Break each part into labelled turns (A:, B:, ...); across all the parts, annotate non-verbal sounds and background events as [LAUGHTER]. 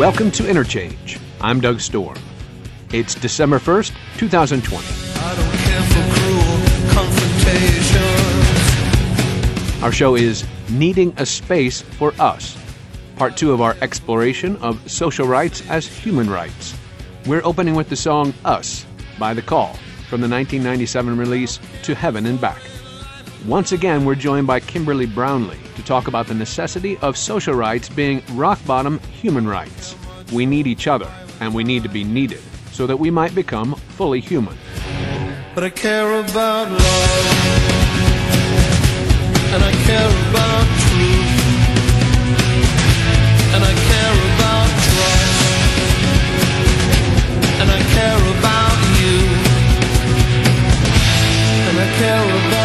A: Welcome to Interchange. I'm Doug Storm. It's December 1st, 2020. Our show is Needing a Space for Us, part two of our exploration of social rights as human rights. We're opening with the song Us by The Call from the 1997 release To Heaven and Back. Once again, we're joined by Kimberly Brownlee to talk about the necessity of social rights being rock bottom human rights. We need each other, and we need to be needed so that we might become fully human.
B: But I care about love, and I care about truth, and I care about trust, and I care about you, and I care about.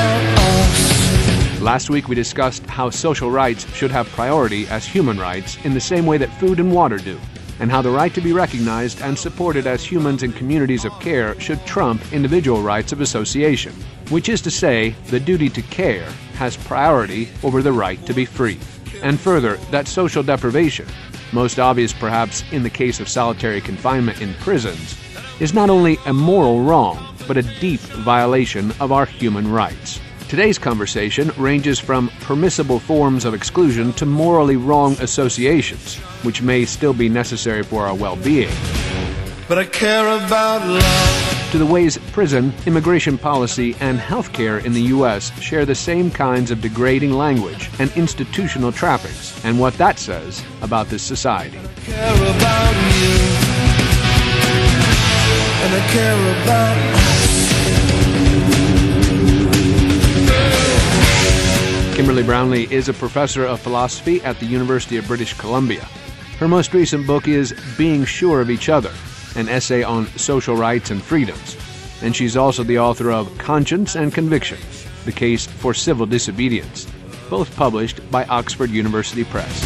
A: Last week we discussed how social rights should have priority as human rights in the same way that food and water do, and how the right to be recognized and supported as humans in communities of care should trump individual rights of association, which is to say, the duty to care has priority over the right to be free. And further, that social deprivation, most obvious perhaps in the case of solitary confinement in prisons, is not only a moral wrong, but a deep violation of our human rights. Today's conversation ranges from permissible forms of exclusion to morally wrong associations, which may still be necessary for our well being,
B: But I care about love,
A: to the ways prison, immigration policy, and healthcare in the U.S. share the same kinds of degrading language and institutional trappings, and what that says about this society.
B: care about you, and I care about
A: Kimberly Brownlee is a professor of philosophy at the University of British Columbia. Her most recent book is Being Sure of Each Other, an essay on social rights and freedoms. And she's also the author of Conscience and Conviction The Case for Civil Disobedience, both published by Oxford University Press.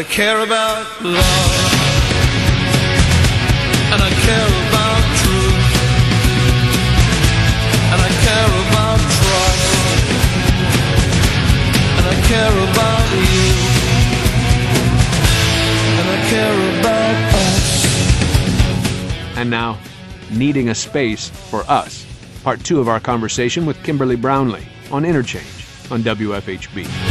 B: But I care about love. And I care about truth. And I care about trust. And I care about you. And I care about us.
A: And now, Needing a Space for Us, part two of our conversation with Kimberly Brownlee on Interchange on WFHB.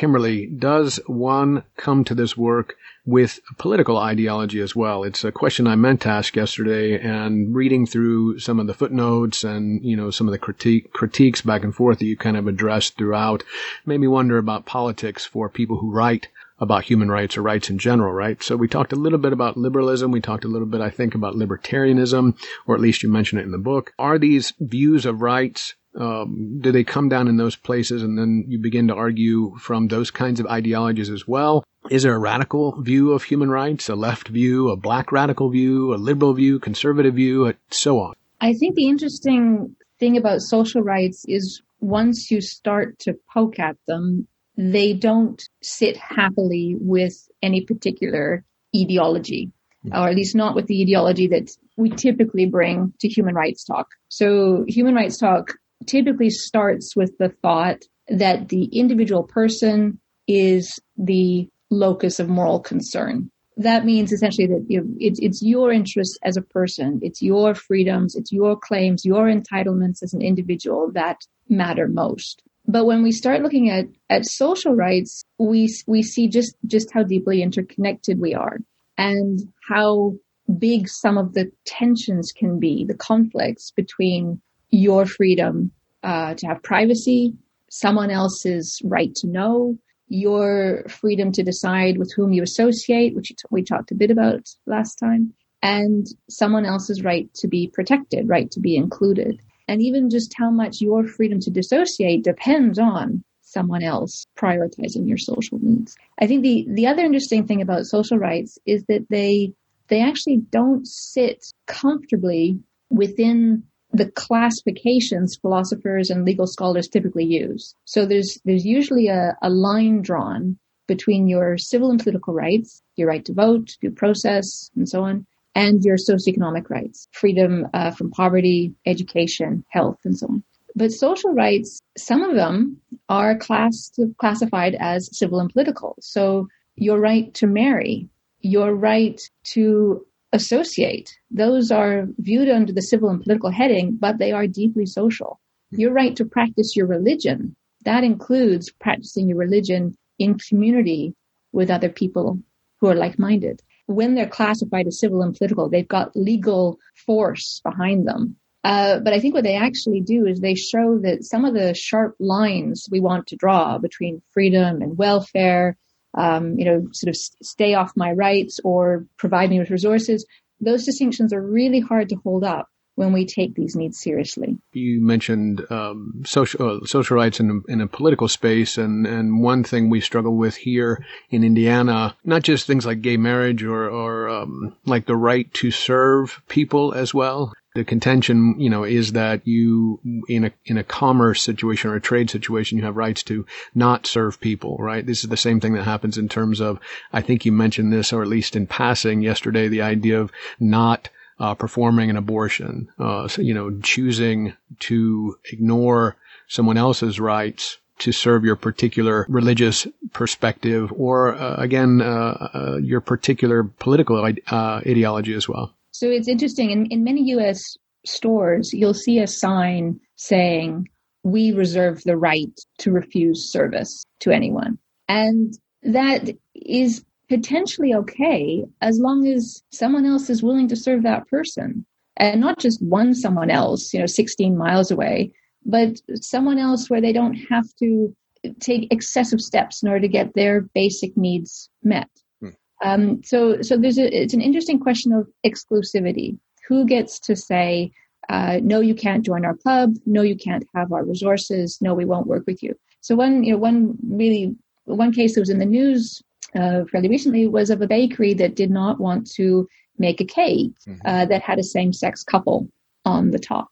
A: Kimberly, does one come to this work with political ideology as well? It's a question I meant to ask yesterday, and reading through some of the footnotes and you know some of the critique critiques back and forth that you kind of addressed throughout made me wonder about politics for people who write about human rights or rights in general, right? So we talked a little bit about liberalism. We talked a little bit, I think, about libertarianism, or at least you mention it in the book. Are these views of rights um, do they come down in those places and then you begin to argue from those kinds of ideologies as well? Is there a radical view of human rights, a left view, a black radical view, a liberal view, conservative view, and so on?
C: I think the interesting thing about social rights is once you start to poke at them, they don't sit happily with any particular ideology, or at least not with the ideology that we typically bring to human rights talk. So human rights talk typically starts with the thought that the individual person is the locus of moral concern. That means essentially that you know, it's, it's your interests as a person, it's your freedoms, it's your claims, your entitlements as an individual that matter most. But when we start looking at, at social rights, we, we see just, just how deeply interconnected we are and how big some of the tensions can be, the conflicts between your freedom uh, to have privacy, someone else's right to know, your freedom to decide with whom you associate, which we talked a bit about last time, and someone else's right to be protected, right to be included. And even just how much your freedom to dissociate depends on someone else prioritizing your social needs. I think the, the other interesting thing about social rights is that they they actually don't sit comfortably within the classifications philosophers and legal scholars typically use. So there's there's usually a, a line drawn between your civil and political rights, your right to vote, due process, and so on, and your socioeconomic rights, freedom uh, from poverty, education, health, and so on. But social rights, some of them are class- classified as civil and political. So your right to marry, your right to associate, those are viewed under the civil and political heading, but they are deeply social. Your right to practice your religion, that includes practicing your religion in community with other people who are like-minded. When they're classified as civil and political, they've got legal force behind them. Uh, but I think what they actually do is they show that some of the sharp lines we want to draw between freedom and welfare, um, you know, sort of stay off my rights or provide me with resources, those distinctions are really hard to hold up when we take these needs seriously.
D: You mentioned um, social uh, social rights in a, in a political space, and and one thing we struggle with here in Indiana, not just things like gay marriage or or um, like the right to serve people as well. The contention, you know, is that you, in a, in a commerce situation or a trade situation, you have rights to not serve people, right? This is the same thing that happens in terms of, I think you mentioned this, or at least in passing yesterday, the idea of not uh, performing an abortion, uh, so, you know, choosing to ignore someone else's rights to serve your particular religious perspective or, uh, again, uh, uh, your particular political uh, ideology as well.
C: So it's interesting. In, in many U.S. stores, you'll see a sign saying, we reserve the right to refuse service to anyone. And that is potentially okay as long as someone else is willing to serve that person and not just one someone else, you know, 16 miles away, but someone else where they don't have to take excessive steps in order to get their basic needs met. Hmm. Um, so, so there's a, it's an interesting question of exclusivity. Who gets to say, uh, no, you can't join our club. No, you can't have our resources. No, we won't work with you. So one, you know, one really, one case that was in the news uh, fairly recently was of a bakery that did not want to make a cake mm-hmm. uh, that had a same-sex couple on the top.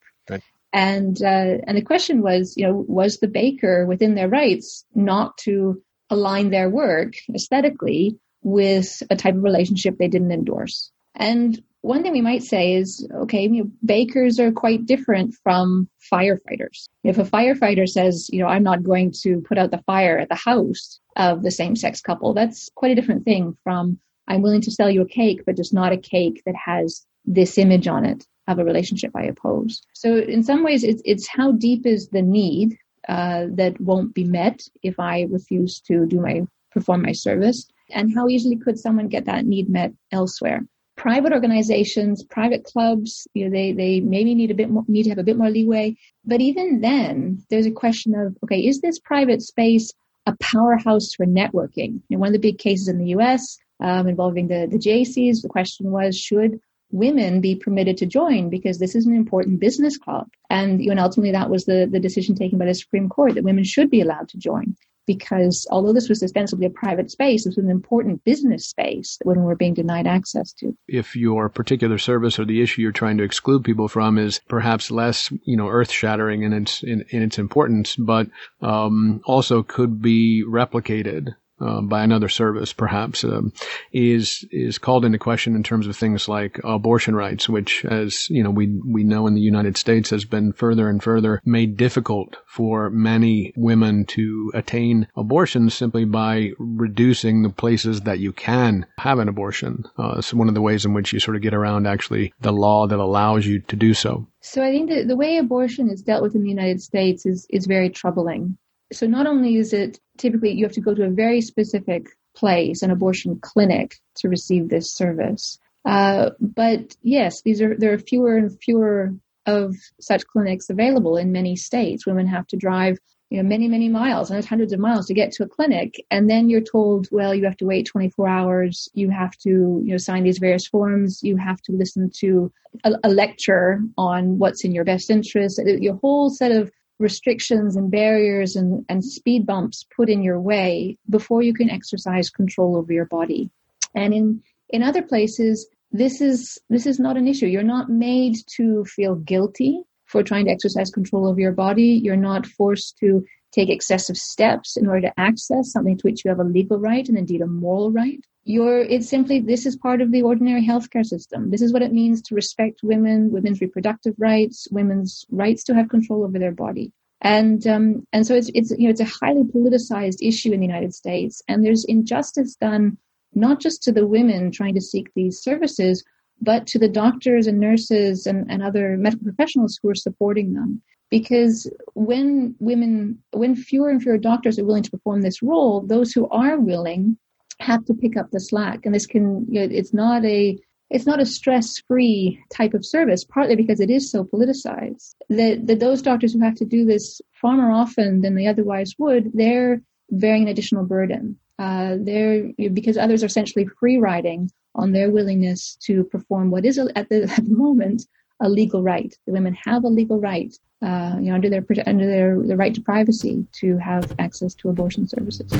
C: And uh, and the question was, you know, was the baker within their rights not to align their work aesthetically with a type of relationship they didn't endorse? And one thing we might say is, okay, you know, bakers are quite different from firefighters. If a firefighter says, you know, I'm not going to put out the fire at the house of the same sex couple, that's quite a different thing from I'm willing to sell you a cake, but just not a cake that has this image on it of a relationship I oppose. So in some ways, it's, it's how deep is the need uh, that won't be met if I refuse to do my perform my service, and how easily could someone get that need met elsewhere private organizations, private clubs, you know, they, they maybe need a bit more, need to have a bit more leeway. But even then, there's a question of, okay, is this private space a powerhouse for networking? Know, one of the big cases in the U.S. Um, involving the, the Jaycees, the question was, should women be permitted to join because this is an important business club. And you know, ultimately that was the, the decision taken by the Supreme Court that women should be allowed to join because although this was ostensibly a private space, it was an important business space that women were being denied access to.
D: If your particular service or the issue you're trying to exclude people from is perhaps less, you know, earth shattering in its in, in, its importance, but um, also could be replicated uh, by another service, perhaps, um, is is called into question in terms of things like abortion rights, which, as you know, we we know in the United States has been further and further made difficult for many women to attain abortions simply by reducing the places that you can have an abortion. Uh, so one of the ways in which you sort of get around actually the law that allows you to do so.
C: So I think that the way abortion is dealt with in the United States is is very troubling so not only is it typically you have to go to a very specific place, an abortion clinic, to receive this service. Uh, but yes, these are there are fewer and fewer of such clinics available in many states. Women have to drive you know many many miles and hundreds of miles to get to a clinic and then you're told well you have to wait 24 hours you have to you know sign these various forms you have to listen to a, a lecture on what's in your best interest your whole set of restrictions and barriers and, and speed bumps put in your way before you can exercise control over your body. And in, in other places, this is this is not an issue. You're not made to feel guilty for trying to exercise control over your body. You're not forced to take excessive steps in order to access something to which you have a legal right and indeed a moral right. You're, it's simply, this is part of the ordinary healthcare system. This is what it means to respect women, women's reproductive rights, women's rights to have control over their body. And, um, and so it's, it's, you know, it's a highly politicized issue in the United States. And there's injustice done not just to the women trying to seek these services, but to the doctors and nurses and, and other medical professionals who are supporting them. Because when women, when fewer and fewer doctors are willing to perform this role, those who are willing have to pick up the slack. And this can, you know, it's not a, it's not a stress-free type of service, partly because it is so politicized. That, that those doctors who have to do this far more often than they otherwise would, they're bearing an additional burden. Uh, they're because others are essentially free riding on their willingness to perform what is at the, [LAUGHS] at the moment a legal right. The women have a legal right, uh, you know, under their under their the right to privacy to have access to abortion services.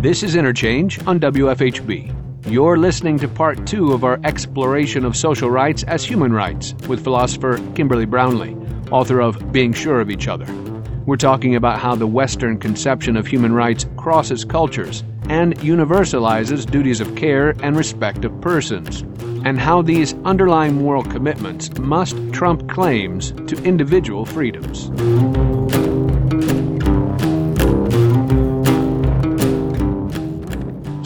D: This is Interchange on WFHB. You're listening to part two of our exploration of social rights as human rights with philosopher Kimberly Brownlee, author of Being Sure of Each Other. We're talking about how the Western conception of human rights crosses cultures and universalizes duties of care and respect of persons, and how these underlying moral commitments must trump claims to individual freedoms.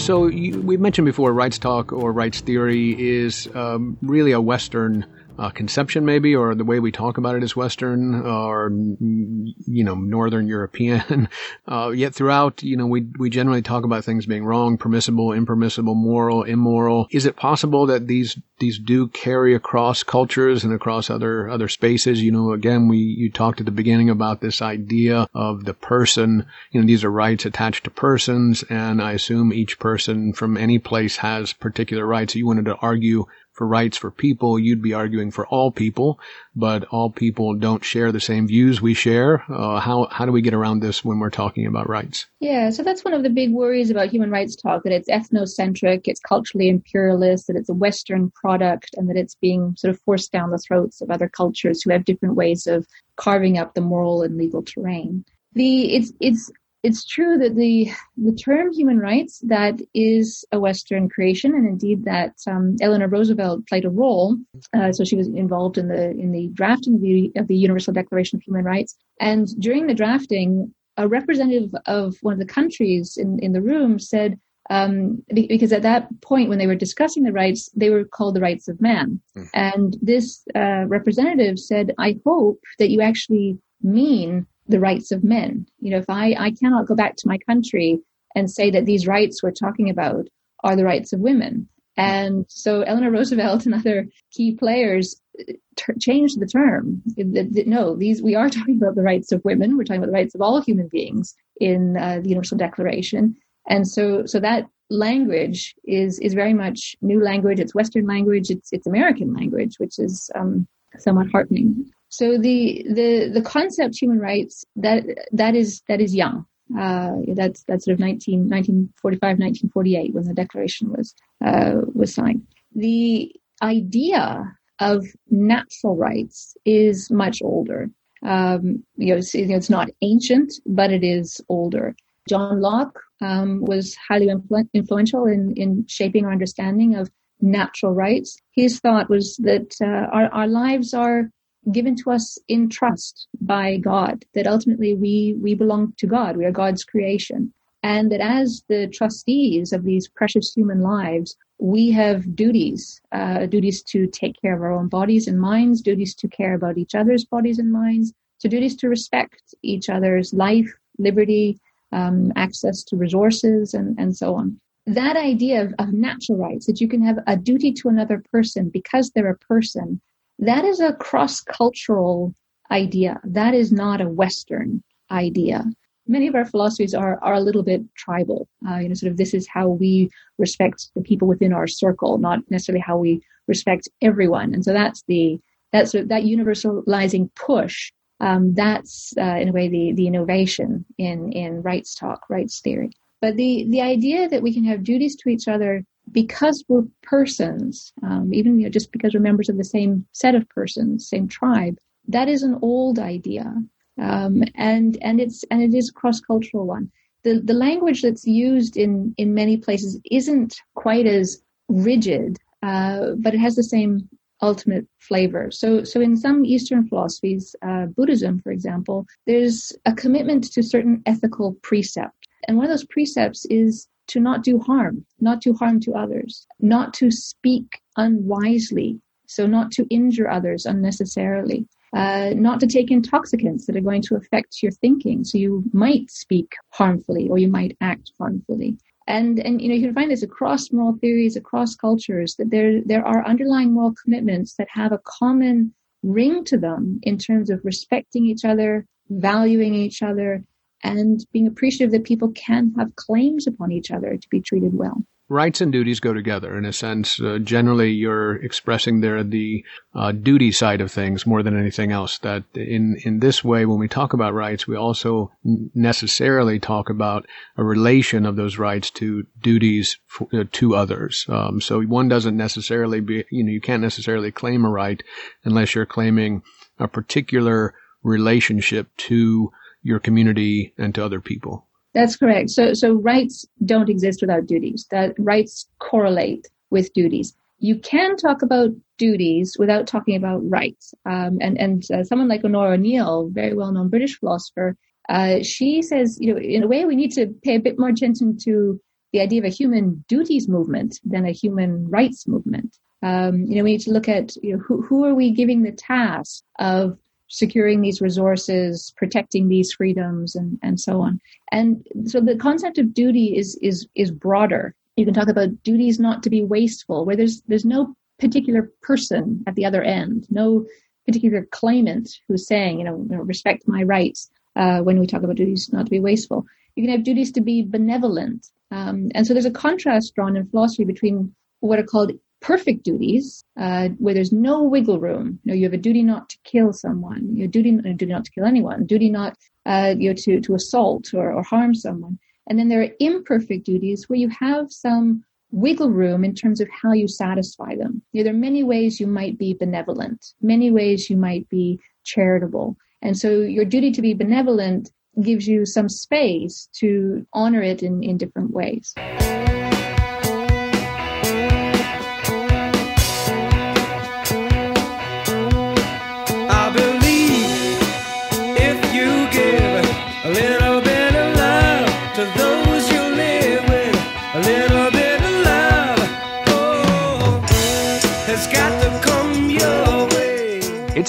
D: So, you, we mentioned before, rights talk or rights theory is um, really a Western uh, conception, maybe, or the way we talk about it is Western or you know Northern European. [LAUGHS] Uh, yet throughout, you know, we we generally talk about things being wrong, permissible, impermissible, moral, immoral. Is it possible that these these do carry across cultures and across other other spaces? You know, again, we you talked at the beginning about this idea of the person. You know, these are rights attached to persons, and I assume each person from any place has particular rights. You wanted to argue for rights for people, you'd be arguing for all people, but all people don't share the same views we share. Uh, how how do we get around this when we're talking about rights?
C: Yeah, so that's one of the big worries about human rights talk that it's ethnocentric, it's culturally imperialist, that it's a Western product, and that it's being sort of forced down the throats of other cultures who have different ways of carving up the moral and legal terrain. The it's it's it's true that the the term human rights that is a Western creation, and indeed that um, Eleanor Roosevelt played a role. Uh, so she was involved in the in the drafting of the, of the Universal Declaration of Human Rights, and during the drafting, a representative of one of the countries in in the room said. Um, because at that point, when they were discussing the rights, they were called the rights of man. Mm. And this uh, representative said, I hope that you actually mean the rights of men. You know, if I, I cannot go back to my country and say that these rights we're talking about are the rights of women. And so Eleanor Roosevelt and other key players uh, ter- changed the term. No, these we are [LAUGHS] talking about the rights of women. We're talking about the rights of all human beings in uh, the Universal Declaration. And so, so that language is is very much new language. It's Western language. It's it's American language, which is um, somewhat heartening. So the the the concept human rights that that is that is young. Uh, that's that's sort of 19, 1945, 1948 when the declaration was uh, was signed. The idea of natural rights is much older. Um, you, know, it's, you know, it's not ancient, but it is older. John Locke um, was highly influ- influential in, in shaping our understanding of natural rights. His thought was that uh, our, our lives are given to us in trust by God, that ultimately we, we belong to God. We are God's creation. And that as the trustees of these precious human lives, we have duties, uh, duties to take care of our own bodies and minds, duties to care about each other's bodies and minds, to duties to respect each other's life, liberty, um, access to resources, and, and so on. That idea of, of natural rights, that you can have a duty to another person because they're a person, that is a cross cultural idea. That is not a Western idea. Many of our philosophies are, are a little bit tribal. Uh, you know, sort of this is how we respect the people within our circle, not necessarily how we respect everyone. And so that's the That's that universalizing push. Um, that's uh, in a way the the innovation in in rights talk, rights theory. But the the idea that we can have duties to each other because we're persons, um, even you know, just because we're members of the same set of persons, same tribe, that is an old idea, um, and and it's and it is a cross cultural one. The the language that's used in in many places isn't quite as rigid, uh, but it has the same ultimate flavor. So so in some Eastern philosophies, uh, Buddhism, for example, there's a commitment to certain ethical precepts, and one of those precepts is to not do harm, not do harm to others, not to speak unwisely, so not to injure others unnecessarily, uh, not to take intoxicants that are going to affect your thinking, so you might speak harmfully or you might act harmfully. And and you know you can find this across moral theories, across cultures, that there there are underlying moral commitments that have a common ring to them in terms of respecting each other, valuing each other, and being appreciative that people can have claims upon each other to be treated well.
E: Rights and duties go together in a sense. Uh, generally, you're expressing there the uh, duty side of things more than anything else. That in in this way, when we talk about rights, we also necessarily talk about a relation of those rights to duties for, uh, to others. Um, so one doesn't necessarily be, you know, you can't necessarily claim a right unless you're claiming a particular relationship to your community and to other people.
C: That's correct. So, so rights don't exist without duties. That rights correlate with duties. You can talk about duties without talking about rights. Um, and and uh, someone like Onora O'Neill, very well-known British philosopher, uh, she says, you know, in a way, we need to pay a bit more attention to the idea of a human duties movement than a human rights movement. Um, you know, we need to look at you know, who, who are we giving the task of securing these resources, protecting these freedoms, and, and so on. And so the concept of duty is is is broader. You can talk about duties not to be wasteful, where there's there's no particular person at the other end, no particular claimant who's saying, you know, respect my rights. Uh, when we talk about duties not to be wasteful, you can have duties to be benevolent. Um, and so there's a contrast drawn in philosophy between what are called perfect duties uh, where there's no wiggle room. You know, you have a duty not to kill someone, you have a duty, a duty not to kill anyone, duty not uh, you know, to, to assault or, or harm someone. And then there are imperfect duties where you have some wiggle room in terms of how you satisfy them. You know, there are many ways you might be benevolent, many ways you might be charitable. And so your duty to be benevolent gives you some space to honor it in, in different ways.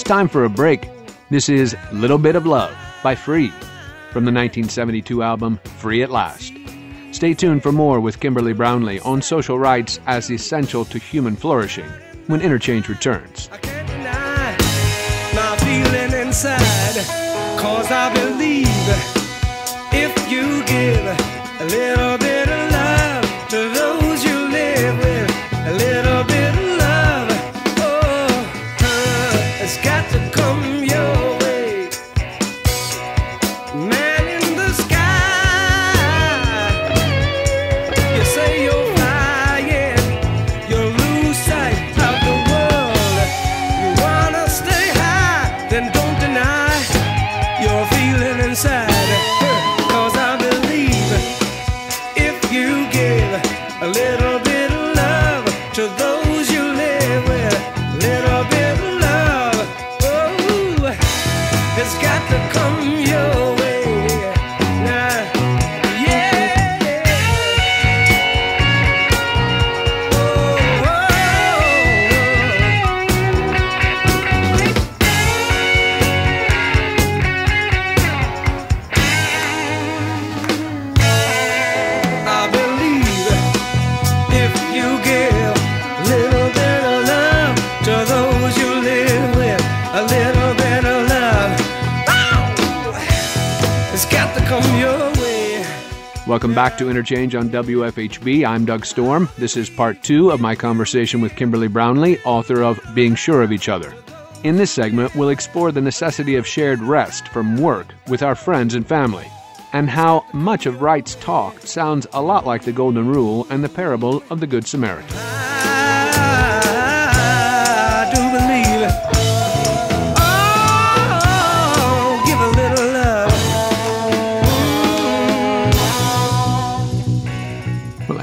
E: Time for a break. This is Little Bit of Love by Free from the 1972 album Free at Last. Stay tuned for more with Kimberly Brownlee on social rights as essential to human flourishing when Interchange returns. Feeling inside, cause I believe if you give a little bit Welcome back to Interchange on WFHB. I'm Doug Storm. This is part two of my conversation with Kimberly Brownlee, author of Being Sure of Each Other.
D: In this segment, we'll explore the necessity of shared rest from work with our friends and family, and how much of rights talk sounds a lot like the Golden Rule and the parable of the Good Samaritan.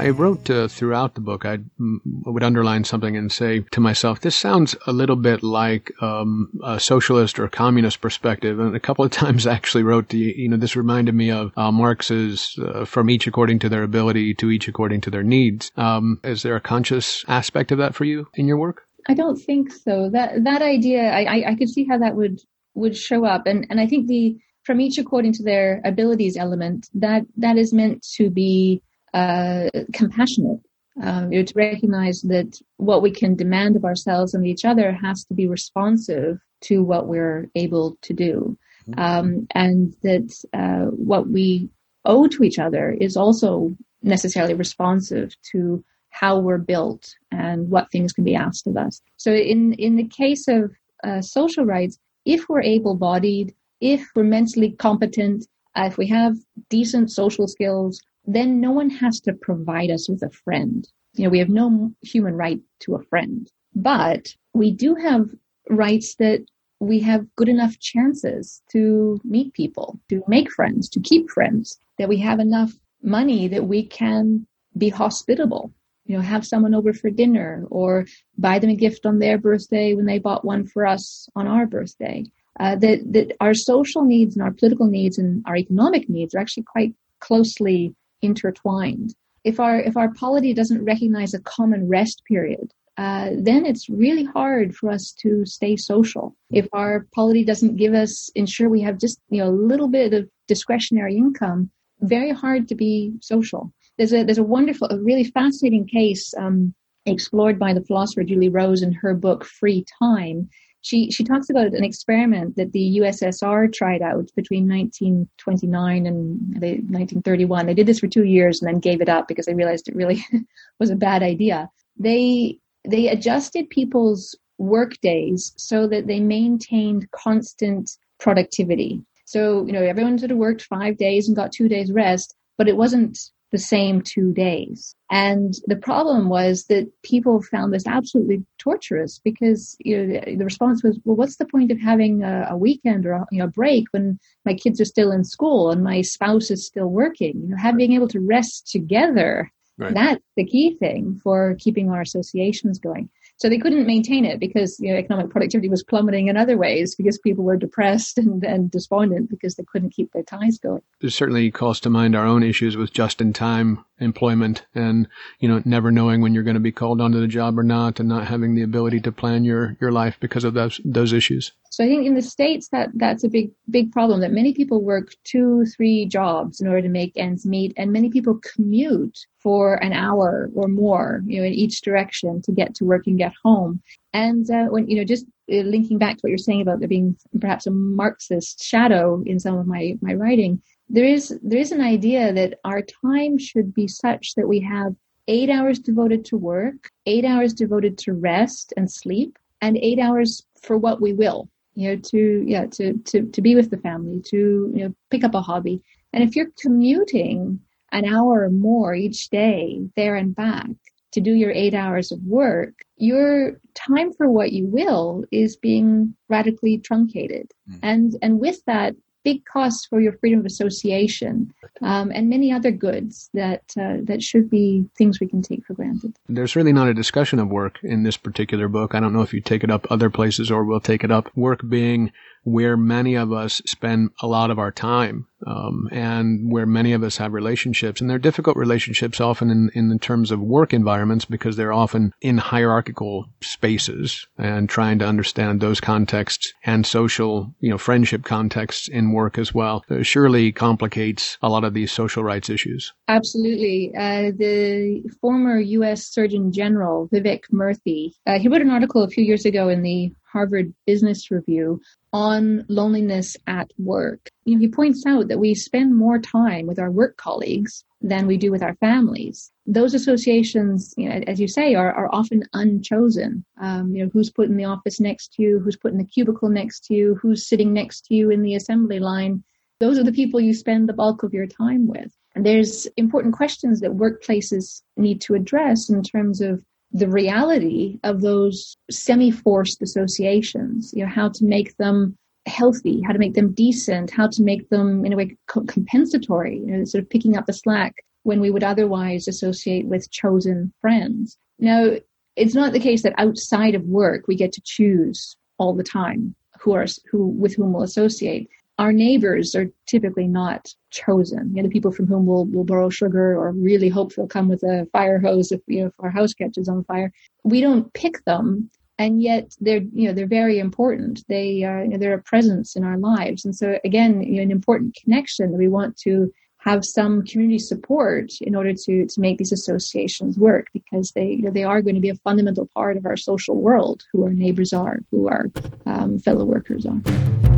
B: I
D: wrote uh, throughout the book, mm, I would underline something and say to myself, this sounds a little bit like um, a socialist or communist perspective. And a couple of [LAUGHS] times I actually wrote, the, you know, this reminded me of uh, Marx's uh, from each according to their ability to each according to their needs. Um, is there a conscious aspect of that for you in your work?
C: I don't think so. That that idea, I, I, I could see how that would would show up, and and I think the from each according to their abilities element that that is meant to be uh, compassionate. Um, to recognize that what we can demand of ourselves and each other has to be responsive to what we're able to do, um, and that uh, what we owe to each other is also necessarily responsive to how we're built and what things can be asked of us. So in in the case of uh, social rights, if we're able-bodied, if we're mentally competent, uh, if we have decent social skills, then no one has to provide us with a friend. You know, we have no human right to a friend, but we do have rights that we have good enough chances to meet people, to make friends, to keep friends, that we have enough money that we can be hospitable you know, have someone over for dinner or buy them a gift on their birthday when they bought one for us on our birthday. Uh, that, that our social needs and our political needs and our economic needs are actually quite closely intertwined. If our, if our polity doesn't recognize a common rest period, uh, then it's really hard for us to stay social. If our polity doesn't give us, ensure we have just, you know, a little bit of discretionary income, very hard to be social there's a there's a wonderful, a really fascinating case um, explored by the philosopher Julie Rose in her book Free Time. She she talks about an experiment that the USSR tried out between 1929 and 1931. They did this for two years and then gave it up because they realized it really [LAUGHS] was a bad idea. They they adjusted people's work days so that they maintained constant productivity. So, you know, everyone sort of worked five days and got two days rest, but it wasn't the same two days. And the problem was that people found this absolutely torturous because you know, the response was, well, what's the point of having a, a weekend or a you know, break when my kids are still in school and my spouse is still working? You know, having being able to rest together, right. that's the key thing for keeping our associations going. So they couldn't maintain it because you know, economic productivity was plummeting in other ways because people were depressed [LAUGHS] and, and despondent because they couldn't keep their ties going.
D: It certainly calls to mind our own issues with just in time employment and, you know, never knowing when you're going to be called onto the job or not and not having the ability to plan your, your life because of those, those issues.
C: So I think in the States that that's a big, big problem that many people work two, three jobs in order to make ends meet and many people commute for an hour or more, you know, in each direction to get to work and get home. And uh, when, you know, just uh, linking back to what you're saying about there being perhaps a Marxist shadow in some of my, my writing, there is there is an idea that our time should be such that we have eight hours devoted to work, eight hours devoted to rest and sleep, and eight hours for what we will. You know, to yeah, to to to be with the family, to you know, pick up a hobby. And if you're commuting an hour or more each day, there and back, to do your eight hours of work, your time for what you will is being radically truncated. Mm. And and with that big costs for your freedom of association um, and many other goods that uh, that should be things we can take for granted.
D: There's really not a discussion of work in this particular book. I don't know if you take it up other places or we'll take it up. Work being where many of us spend a lot of our time um, and where many of us have relationships. And they're difficult relationships often in, in terms of work environments because they're often in hierarchical spaces and trying to understand those contexts and social, you know, friendship contexts in work as well uh, surely complicates a lot of these social rights issues.
C: Absolutely. Uh, the former U.S. Surgeon General, Vivek Murthy, uh, he wrote an article a few years ago in the Harvard Business Review on loneliness at work. You know, he points out that we spend more time with our work colleagues than we do with our families. Those associations, you know, as you say, are, are often unchosen. Um, you know, who's put in the office next to you, who's put in the cubicle next to you, who's sitting next to you in the assembly line. Those are the people you spend the bulk of your time with. And there's important questions that workplaces need to address in terms of the reality of those semi-forced associations, you know, how to make them healthy, how to make them decent, how to make them in a way compensatory, you know, sort of picking up the slack when we would otherwise associate with chosen friends. Now, it's not the case that outside of work we get to choose all the time who are who with whom we'll associate our neighbors are typically not chosen. You know, the people from whom we'll, we'll borrow sugar or really hope they'll come with a fire hose if, you know, if our house catches on fire. We don't pick them. And yet they're, you know, they're very important. They are, you know, they're a presence in our lives. And so again, you know, an important connection that we want to have some community support in order to, to make these associations work because they, you know, they are going to be a fundamental part of our social world, who our neighbors are, who our um, fellow workers are.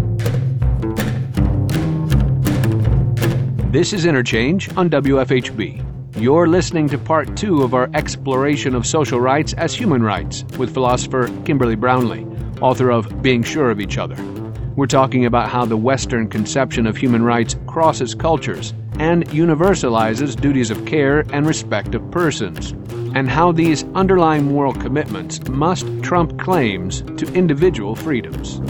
D: This is Interchange on WFHB. You're listening to part two of our exploration of social rights as human rights with philosopher Kimberly Brownlee, author of Being Sure of Each Other. We're talking about how the Western conception of human rights crosses cultures and universalizes duties of care and respect of persons, and how these underlying moral commitments must trump claims to individual freedoms.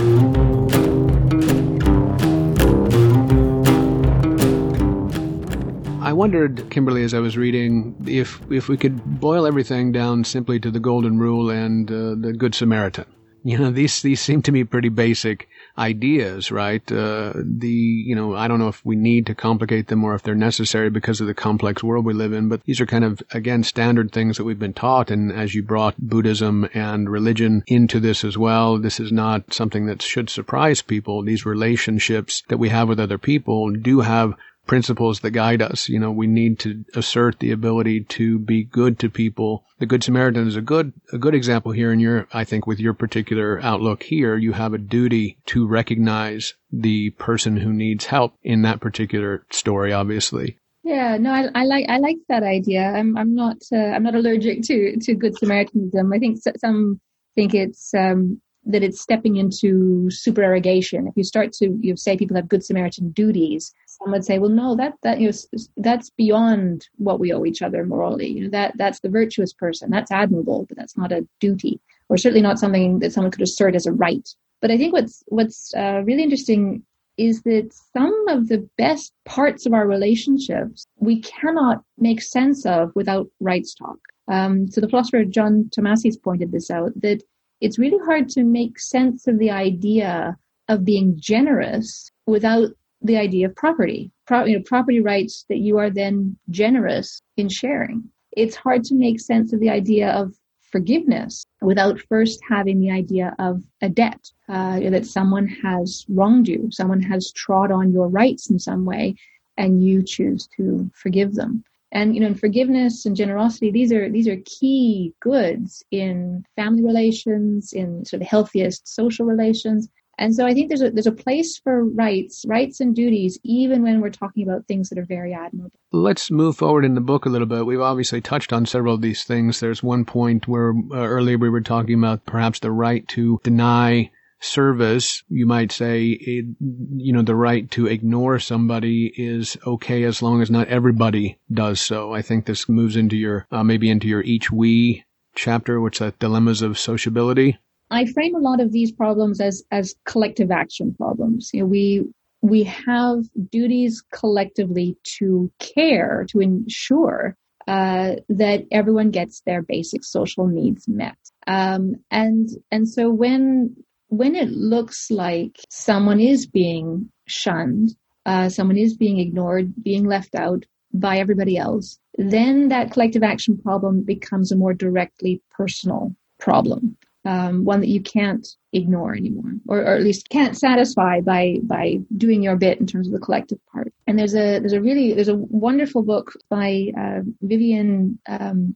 D: Wondered, Kimberly, as I was reading, if if we could boil everything down simply to the Golden Rule and uh, the Good Samaritan. You know, these these seem to me pretty basic ideas, right? Uh, the you know, I don't know if we need to complicate them or if they're necessary because of the complex world we live in, but these are kind of again standard things that we've been taught. And as you brought Buddhism and religion into this as well, this is not something that should surprise people. These relationships that we have with other people do have principles that guide us. You know, we need to assert the ability to be good to people. The Good Samaritan is a good, a good example here in your, I think with your particular outlook here, you have a duty to recognize the person who needs help in that particular story, obviously.
C: Yeah, no, I, I like I like that idea. I'm I'm not uh, I'm not allergic to to Good Samaritanism. I think some think it's um, that it's stepping into supererogation. If you start to you know, say people have Good Samaritan duties, some would say, well, no, that that you know, that's beyond what we owe each other morally. You know, that that's the virtuous person. That's admirable, but that's not a duty, or certainly not something that someone could assert as a right. But I think what's what's uh, really interesting is that some of the best parts of our relationships we cannot make sense of without rights talk. Um, so the philosopher John Tomasi's pointed this out that it's really hard to make sense of the idea of being generous without the idea of property, Pro, you know, property rights that you are then generous in sharing. It's hard to make sense of the idea of forgiveness without first having the idea of a debt, uh, that someone has wronged you, someone has trod on your rights in some way, and you choose to forgive them. And you know, in forgiveness and generosity, these are these are key goods in family relations, in sort of healthiest social relations. And so I think there's a there's a place for rights, rights and duties, even when we're talking about things that are very admirable.
D: Let's move forward in the book a little bit. We've obviously touched on several of these things. There's one point where uh, earlier we were talking about perhaps the right to deny service, you might say, you know, the right to ignore somebody is okay as long as not everybody does so. I think this moves into your, uh, maybe into your each we chapter, which is dilemmas of sociability.
C: I frame a lot of these problems as as collective action problems. You know, we we have duties collectively to care to ensure uh, that everyone gets their basic social needs met. Um, and and so when when it looks like someone is being shunned, uh, someone is being ignored, being left out by everybody else, then that collective action problem becomes a more directly personal problem um, one that you can't ignore anymore, or, or, at least can't satisfy by by doing your bit in terms of the collective part. And there's a there's a really there's a wonderful book by uh, Vivian um,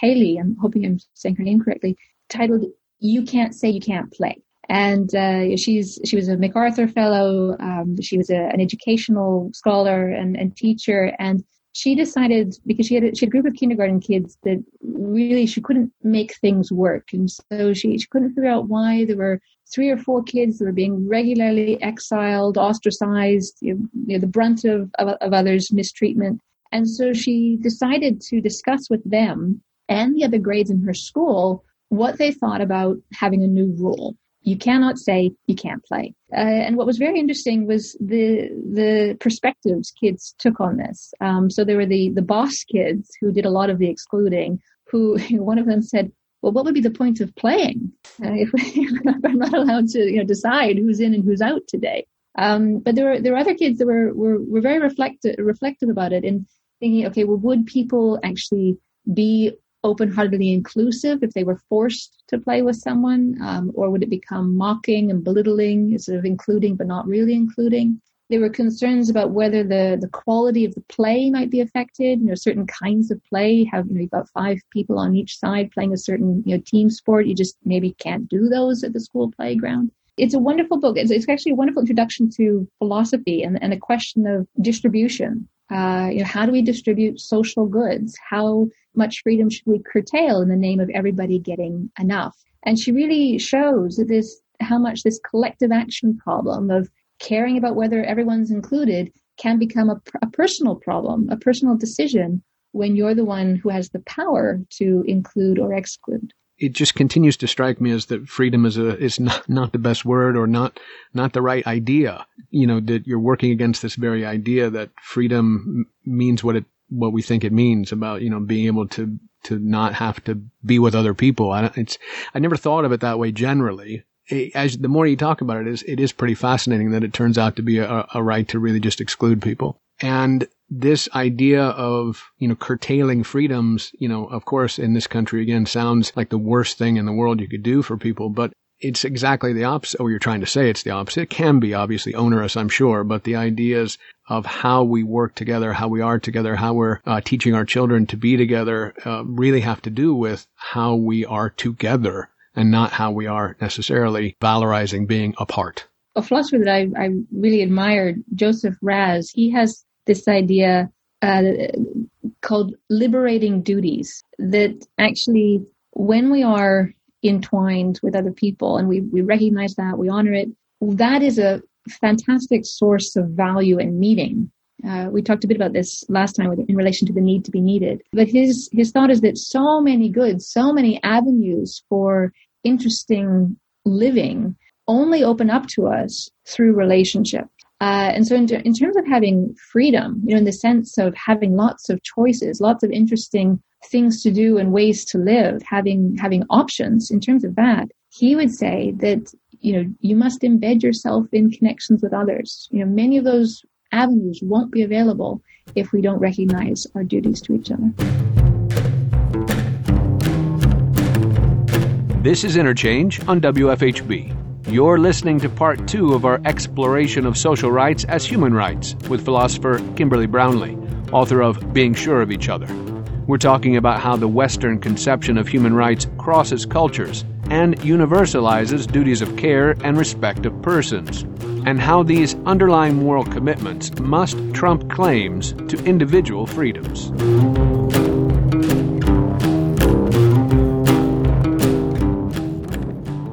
C: Paley. I'm hoping I'm saying her name correctly. Titled "You Can't Say You Can't Play." And uh, she's she was a MacArthur Fellow. Um, she was a, an educational scholar and, and teacher, and she decided because she had a, she had a group of kindergarten kids that really she couldn't make things work, and so she, she couldn't figure out why there were three or four kids that were being regularly exiled, ostracized, you know, the brunt of, of, of others' mistreatment. And so she decided to discuss with them and the other grades in her school what they thought about having a new rule. You cannot say you can't play. Uh, and what was very interesting was the the perspectives kids took on this. Um, so there were the the boss kids who did a lot of the excluding. Who [LAUGHS] one of them said, "Well, what would be the point of playing uh, if, [LAUGHS] if, I'm not allowed to you know decide who's in and who's out today?" Um, but there were there were other kids that were were, were very reflective reflective about it and thinking, okay, well, would people actually be open-heartedly inclusive if they were forced to play with someone, um, or would it become mocking and belittling, sort of including but not really including? There were concerns about whether the, the quality of the play might be affected. You know, certain kinds of play have you know got five people on each side playing a certain you know team sport. You just maybe can't do those at the school playground. It's a wonderful book. It's, it's actually a wonderful introduction to philosophy and, and a question of distribution. Uh, you know, how do we distribute social goods? How much freedom should we curtail in the name of everybody getting enough? And she really shows that this, how much this collective action problem of caring about whether everyone's included can become a, a personal problem, a personal decision when you're the one who has the power to include or exclude
D: it just continues to strike me as that freedom is a is [LAUGHS] not, not the best word or not not the right idea. You know that you're working against this very idea that freedom means what it what we think it means about, you know, being able to, to not have to be with other people. I it's, I never thought of it that way generally. As the more you talk about it, is it is pretty fascinating that it turns out to be a, a right to really just exclude people. And this idea of, you know, curtailing freedoms, you know, of course, in this country again sounds like the worst thing in the world you could do for people, but it's exactly the opposite, or you're trying to say it's the opposite. It can be obviously onerous, I'm sure, but the ideas of how we work together, how we are together, how we're uh, teaching our children to be together uh, really have to do with how we are together and not how we are necessarily valorizing being apart.
C: A philosopher that I, I really admired, Joseph Raz, he has this idea uh, called liberating duties that actually when we are entwined with other people and we, we recognize that, we honor it. That is a fantastic source of value and meaning. Uh, we talked a bit about this last time in relation to the need to be needed. But his, his thought is that so many goods, so many avenues for interesting living only open up to us through relationship. Uh, and so in, in terms of having freedom, you know, in the sense of having lots of choices, lots of interesting things to do and ways to live, having having options in terms of that, he would say that you know you must embed yourself in connections with others. You know, many of those avenues won't be available if we don't recognize our duties to each other.
A: This is Interchange on WFHB. You're listening to part two of our exploration of social rights as human rights with philosopher Kimberly Brownlee, author of Being Sure of Each Other. We're talking about how the Western conception of human rights crosses cultures and universalizes duties of care and respect of persons, and how these underlying moral commitments must trump claims to individual freedoms.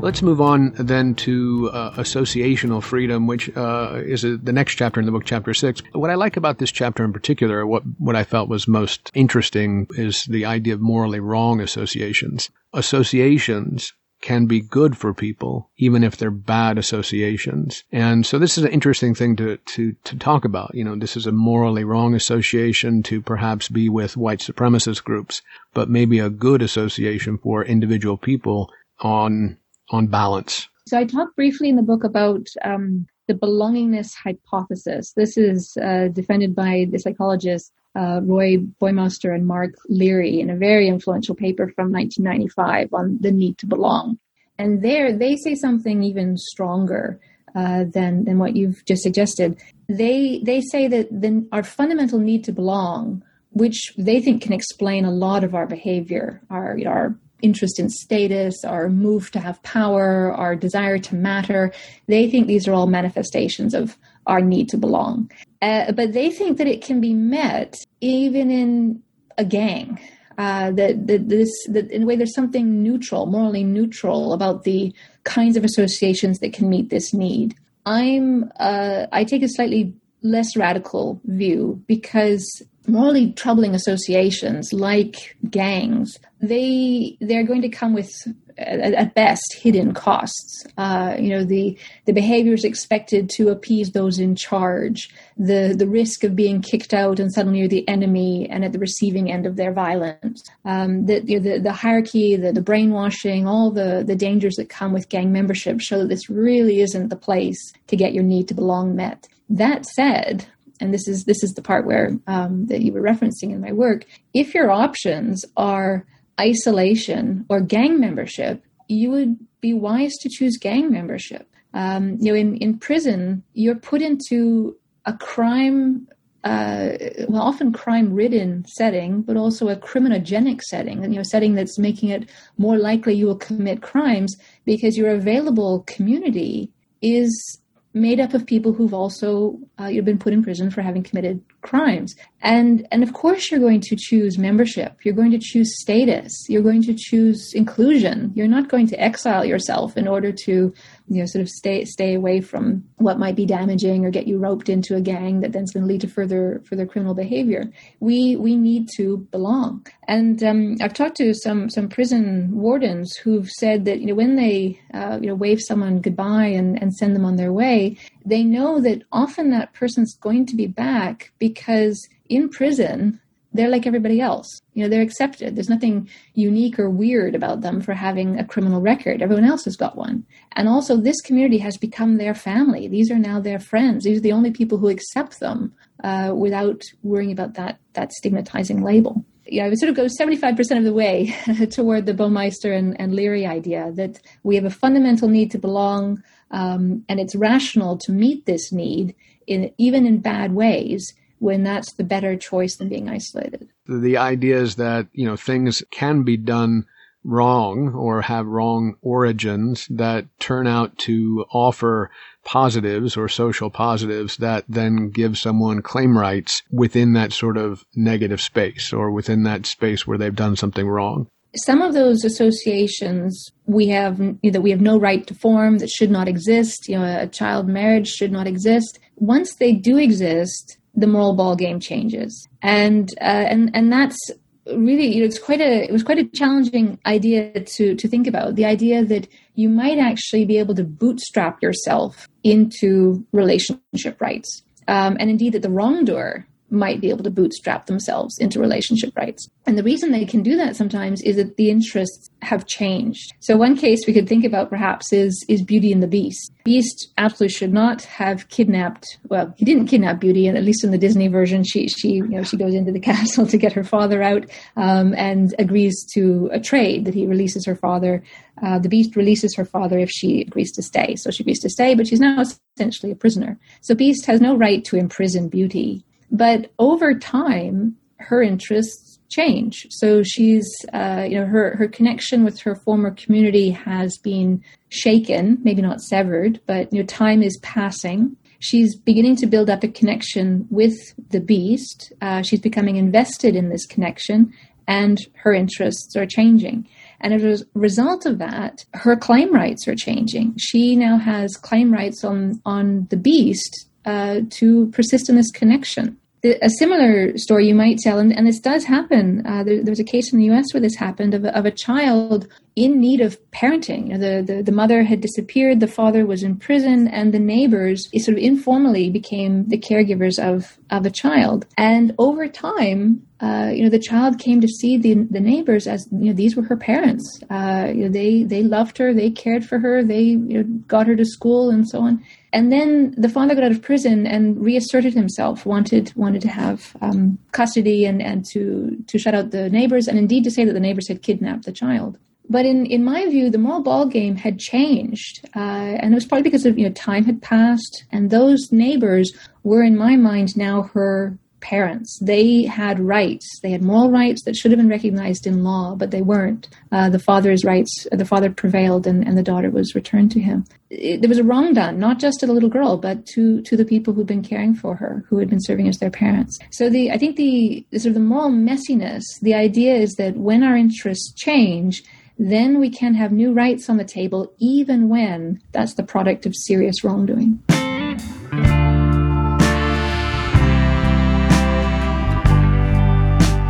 D: Let's move on then to uh, associational freedom, which uh, is a, the next chapter in the book, chapter six. What I like about this chapter in particular, what what I felt was most interesting, is the idea of morally wrong associations. Associations can be good for people, even if they're bad associations. And so this is an interesting thing to, to, to talk about. You know, this is a morally wrong association to perhaps be with white supremacist groups, but maybe a good association for individual people on on balance?
C: So I talk briefly in the book about um, the belongingness hypothesis. This is uh, defended by the psychologists uh, Roy Baumeister and Mark Leary in a very influential paper from 1995 on the need to belong. And there they say something even stronger uh, than than what you've just suggested. They they say that the, our fundamental need to belong, which they think can explain a lot of our behavior, our you know, our interest in status, our move to have power, our desire to matter. They think these are all manifestations of our need to belong. Uh, but they think that it can be met even in a gang. Uh, that, that this that in a way there's something neutral, morally neutral about the kinds of associations that can meet this need. I'm uh, I take a slightly less radical view because morally troubling associations like gangs they they're going to come with at, best hidden costs. Uh, you know the the behaviors expected to appease those in charge the the risk of being kicked out and suddenly you're the enemy and at the receiving end of their violence. Um, the, you know, the the hierarchy the, the brainwashing all the the dangers that come with gang membership show that this really isn't the place to get your need to belong met. That said, and this is this is the part where um, that you were referencing in my work. If your options are isolation or gang membership, you would be wise to choose gang membership. Um, you know, in in prison, you're put into a crime. Uh, well, often crime-ridden setting, but also a criminogenic setting, you know, setting that's making it more likely you will commit crimes because your available community is made up of people who've also uh, you've been put in prison for having committed crimes. And and of course you're going to choose membership. You're going to choose status. You're going to choose inclusion. You're not going to exile yourself in order to you know sort of stay stay away from what might be damaging or get you roped into a gang that then's going to lead to further further criminal behavior. We we need to belong. And um, I've talked to some some prison wardens who've said that you know when they uh, you know wave someone goodbye and, and send them on their way they know that often that person's going to be back because in prison they're like everybody else. You know, they're accepted. There's nothing unique or weird about them for having a criminal record. Everyone else has got one. And also, this community has become their family. These are now their friends. These are the only people who accept them uh, without worrying about that that stigmatizing label. Yeah, I would sort of go 75% of the way [LAUGHS] toward the Baumeister and, and Leary idea that we have a fundamental need to belong, um, and it's rational to meet this need in even in bad ways when that's the better choice than being isolated.
D: The idea is that, you know, things can be done wrong or have wrong origins that turn out to offer positives or social positives that then give someone claim rights within that sort of negative space or within that space where they've done something wrong.
C: Some of those associations we have that we have no right to form that should not exist. You know, a child marriage should not exist. Once they do exist, the moral ball game changes, and uh, and and that's really you know it's quite a it was quite a challenging idea to to think about. The idea that you might actually be able to bootstrap yourself into relationship rights. Um, and indeed that the wrongdoer might be able to bootstrap themselves into relationship rights. And the reason they can do that sometimes is that the interests have changed. So one case we could think about perhaps is is Beauty and the Beast. Beast absolutely should not have kidnapped well, he didn't kidnap Beauty, and at least in the Disney version she she you know she goes into the [LAUGHS] castle to get her father out um, and agrees to a trade that he releases her father. Uh, the beast releases her father if she agrees to stay. So she agrees to stay, but she's now essentially a prisoner. So Beast has no right to imprison Beauty but over time, her interests change. So she's, uh, you know, her, her connection with her former community has been shaken, maybe not severed, but, you know, time is passing. She's beginning to build up a connection with the beast. Uh, she's becoming invested in this connection, and her interests are changing. And as a result of that, her claim rights are changing. She now has claim rights on, on the beast uh, to persist in this connection. A similar story you might tell, and, and this does happen. Uh, there, there, was a case in the U.S. where this happened of a, of a child in need of parenting. You know, the, the, the mother had disappeared, the father was in prison, and the neighbors sort of informally became the caregivers of of a child. And over time, uh, you know, the child came to see the the neighbors as you know these were her parents. Uh, you know, they they loved her, they cared for her, they you know, got her to school and so on. And then the father got out of prison and reasserted himself, wanted wanted to have um, custody and, and to to shut out the neighbors, and indeed to say that the neighbors had kidnapped the child. But in, in my view, the moral ball game had changed, uh, and it was probably because of you know time had passed, and those neighbors were, in my mind, now her parents. They had rights. They had moral rights that should have been recognized in law, but they weren't. Uh, the father's rights, the father prevailed and, and the daughter was returned to him. It, there was a wrong done, not just to the little girl, but to, to the people who'd been caring for her, who had been serving as their parents. So the, I think the, sort of the moral messiness, the idea is that when our interests change, then we can have new rights on the table, even when that's the product of serious wrongdoing.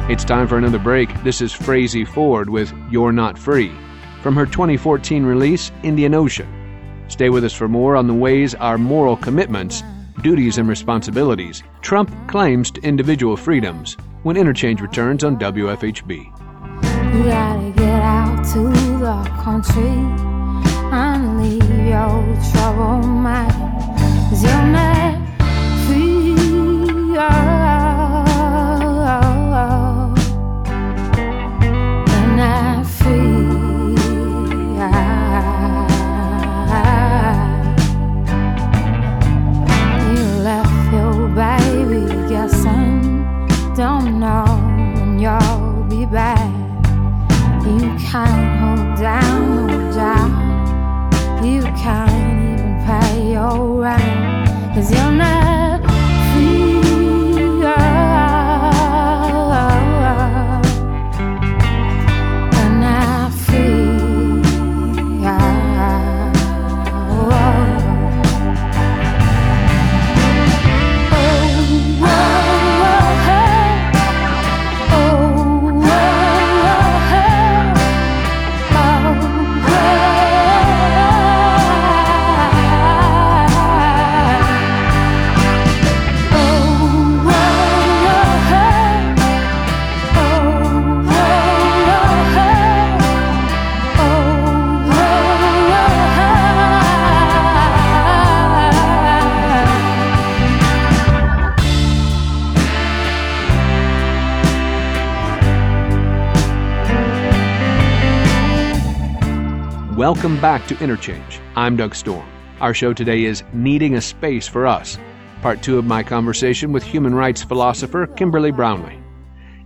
A: It's time for another break. This is Frazey Ford with You're Not Free from her 2014 release, Indian Ocean. Stay with us for more on the ways our moral commitments, duties, and responsibilities trump claims to individual freedoms when Interchange returns on WFHB.
F: You gotta get out to the country and leave your troubled mind. You're not free.
A: Welcome back to Interchange. I'm Doug Storm. Our show today is Needing a Space for Us, part two of my conversation with human rights philosopher Kimberly Brownlee.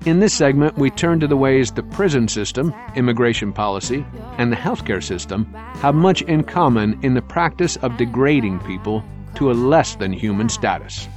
A: In this segment, we turn to the ways the prison system, immigration policy, and the healthcare system have much in common in the practice of degrading people to a less than human status.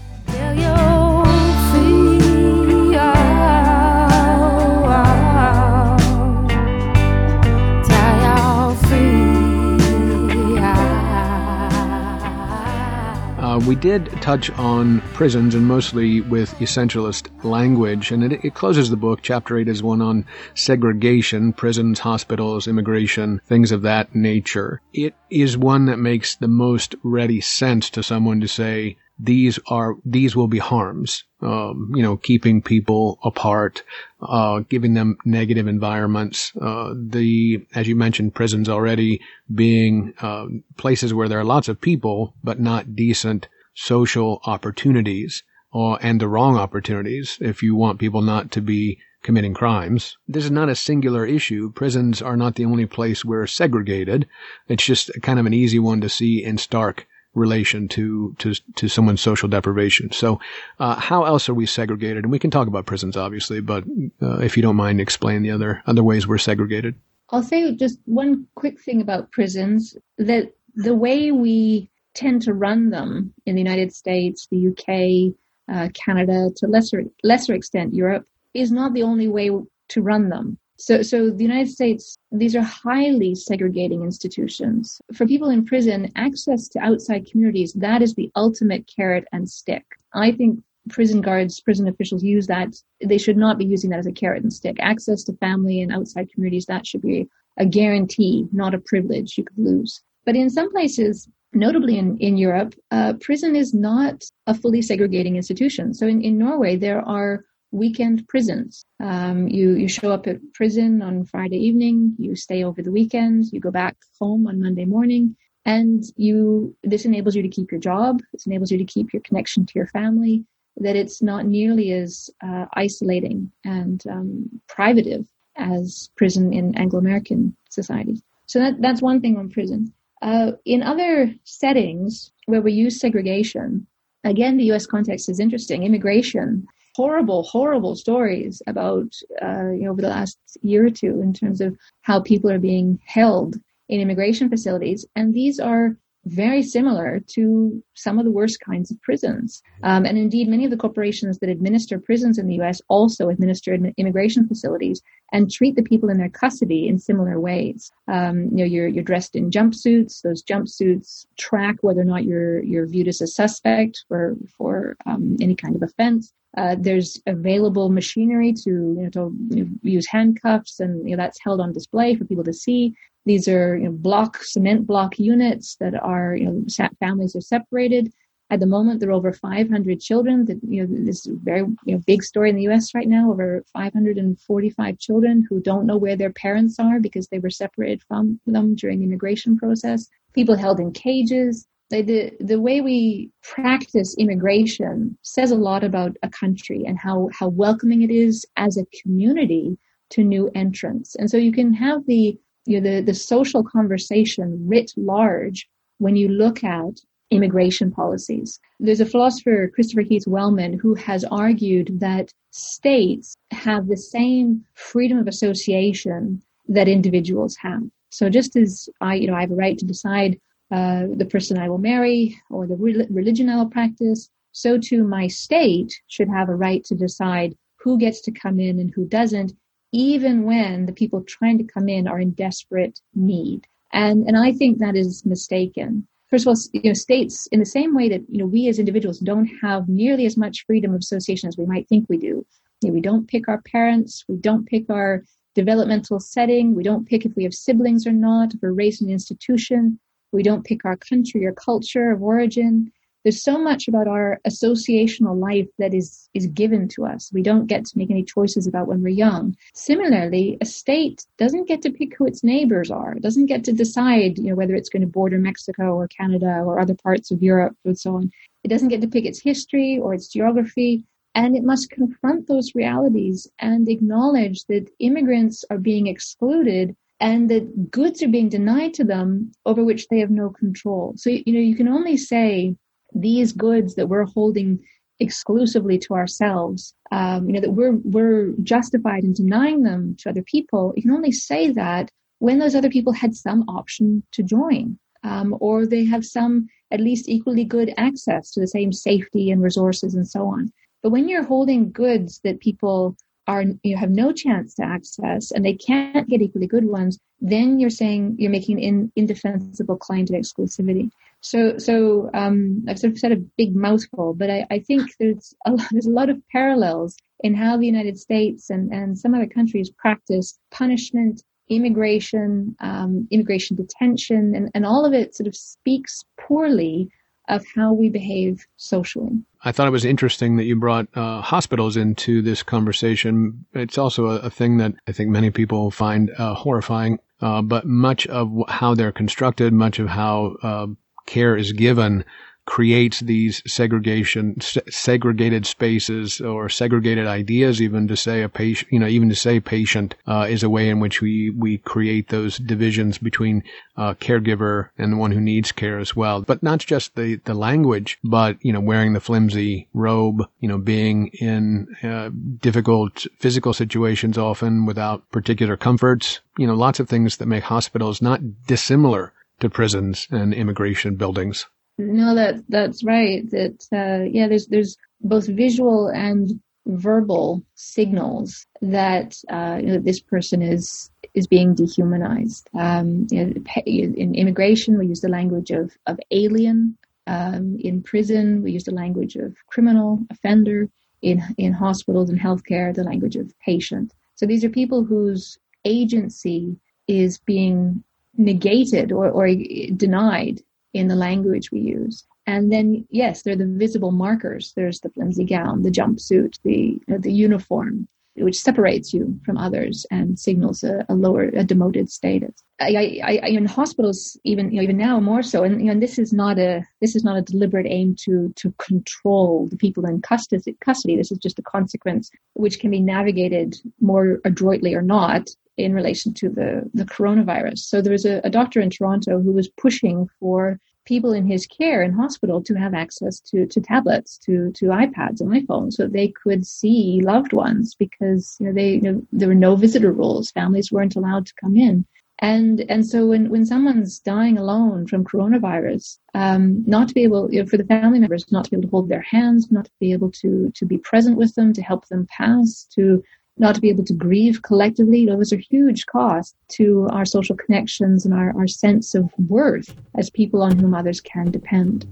D: We did touch on prisons and mostly with essentialist language, and it, it closes the book. Chapter 8 is one on segregation, prisons, hospitals, immigration, things of that nature. It is one that makes the most ready sense to someone to say, these are these will be harms. Um, you know, keeping people apart, uh, giving them negative environments. Uh, the as you mentioned, prisons already being uh, places where there are lots of people but not decent social opportunities, or and the wrong opportunities. If you want people not to be committing crimes. This is not a singular issue. Prisons are not the only place we're segregated. It's just kind of an easy one to see in stark relation to to to someone's social deprivation. So, uh, how else are we segregated? And we can talk about prisons, obviously, but uh, if you don't mind, explain the other other ways we're segregated.
C: I'll say just one quick thing about prisons that the way we tend to run them in the United States, the UK, uh, Canada, to lesser lesser extent Europe, is not the only way to run them. So, so the United States, these are highly segregating institutions. For people in prison, access to outside communities, that is the ultimate carrot and stick. I think prison guards, prison officials use that. They should not be using that as a carrot and stick. Access to family and outside communities, that should be a guarantee, not a privilege you could lose. But in some places, notably in, in Europe, uh, prison is not a fully segregating institution. So in, in Norway, there are weekend prisons. Um, you you show up at prison on Friday evening, you stay over the weekend, you go back home on Monday morning, and you this enables you to keep your job. This enables you to keep your connection to your family. That it's not nearly as uh, isolating and um, privative as prison in Anglo-American societies. So that that's one thing on prison. Uh, in other settings where we use segregation, again, the U.S. context is interesting. Immigration horrible, horrible stories about, uh, you know, over the last year or two in terms of how people are being held in immigration facilities. And these are very similar to some of the worst kinds of prisons. Um, and indeed, many of the corporations that administer prisons in the US also administer immigration facilities and treat the people in their custody in similar ways. Um, you know, you're, you're dressed in jumpsuits. Those jumpsuits track whether or not you're, you're viewed as a suspect for, for um, any kind of offense. Uh, there's available machinery to, you know, to you know, use handcuffs and, you know, that's held on display for people to see. These are you know, block, cement block units that are, you know, families are separated. At the moment, there are over 500 children. That you know, this is a very you know big story in the U.S. right now. Over 545 children who don't know where their parents are because they were separated from them during the immigration process. People held in cages. The, the way we practice immigration says a lot about a country and how, how welcoming it is as a community to new entrants. And so you can have the you know, the, the social conversation writ large when you look at immigration policies. There's a philosopher, Christopher Heath Wellman, who has argued that states have the same freedom of association that individuals have. So just as I, you know, I have a right to decide uh, the person I will marry or the re- religion I will practice, so too my state should have a right to decide who gets to come in and who doesn't, even when the people trying to come in are in desperate need. And, and I think that is mistaken. First of all, you know, states, in the same way that, you know, we as individuals don't have nearly as much freedom of association as we might think we do. You know, we don't pick our parents. We don't pick our developmental setting. We don't pick if we have siblings or not, if we're raised in an institution. We don't pick our country or culture of origin there's so much about our associational life that is is given to us. We don't get to make any choices about when we're young. Similarly a state doesn't get to pick who its neighbors are it doesn't get to decide you know whether it's going to border mexico or canada or other parts of europe and so on. It doesn't get to pick its history or its geography and it must confront those realities and acknowledge that immigrants are being excluded and that goods are being denied to them over which they have no control. So, you know, you can only say these goods that we're holding exclusively to ourselves, um, you know, that we're we're justified in denying them to other people. You can only say that when those other people had some option to join, um, or they have some at least equally good access to the same safety and resources and so on. But when you're holding goods that people are you have no chance to access and they can't get equally good ones, then you're saying you're making an indefensible claim to exclusivity. So, so um, I've sort of said a big mouthful, but I, I think there's a lot, there's a lot of parallels in how the United States and, and some other countries practice punishment, immigration, um, immigration detention, and, and all of it sort of speaks poorly of how we behave socially.
D: I thought it was interesting that you brought uh, hospitals into this conversation. It's also a, a, thing that I think many people find uh, horrifying. Uh, but much of how they're constructed, much of how uh, care is given creates these segregation, segregated spaces or segregated ideas, even to say a patient, you know, even to say patient, uh, is a way in which we, we create those divisions between, uh, caregiver and the one who needs care as well. But not just the, the language, but, you know, wearing the flimsy robe, you know, being in, uh, difficult physical situations often without particular comforts, you know, lots of things that make hospitals not dissimilar to prisons and immigration buildings.
C: No, that that's right. That uh, yeah, there's there's both visual and verbal signals that uh, you know, this person is is being dehumanized. Um, you know, in immigration, we use the language of of alien. Um, in prison, we use the language of criminal offender. In in hospitals and healthcare, the language of patient. So these are people whose agency is being negated or, or denied in the language we use. And then, yes, there are the visible markers. There's the flimsy gown, the jumpsuit, the the uniform, which separates you from others and signals a, a lower, a demoted status. I, I, I, in hospitals, even you know, even now more so, and, you know, and this is not a this is not a deliberate aim to to control the people in custody. Custody. This is just a consequence which can be navigated more adroitly or not in relation to the, the coronavirus. So there was a, a doctor in Toronto who was pushing for people in his care in hospital to have access to, to tablets, to, to iPads and iPhones so they could see loved ones because you know, they, you know, there were no visitor rules. Families weren't allowed to come in. And, and so when, when someone's dying alone from coronavirus, um, not to be able, you know, for the family members, not to be able to hold their hands, not to be able to, to be present with them, to help them pass, to, not to be able to grieve collectively. Those are huge costs to our social connections and our, our sense of worth as people on whom others can depend.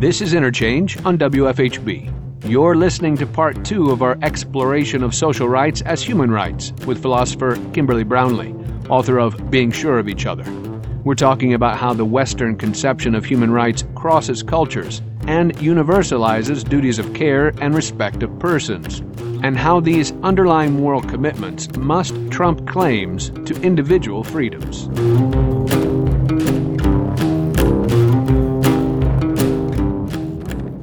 A: This is Interchange on WFHB. You're listening to part two of our exploration of social rights as human rights with philosopher Kimberly Brownlee, author of Being Sure of Each Other. We're talking about how the Western conception of human rights crosses cultures and universalizes duties of care and respect of persons, and how these underlying moral commitments must trump claims to individual freedoms.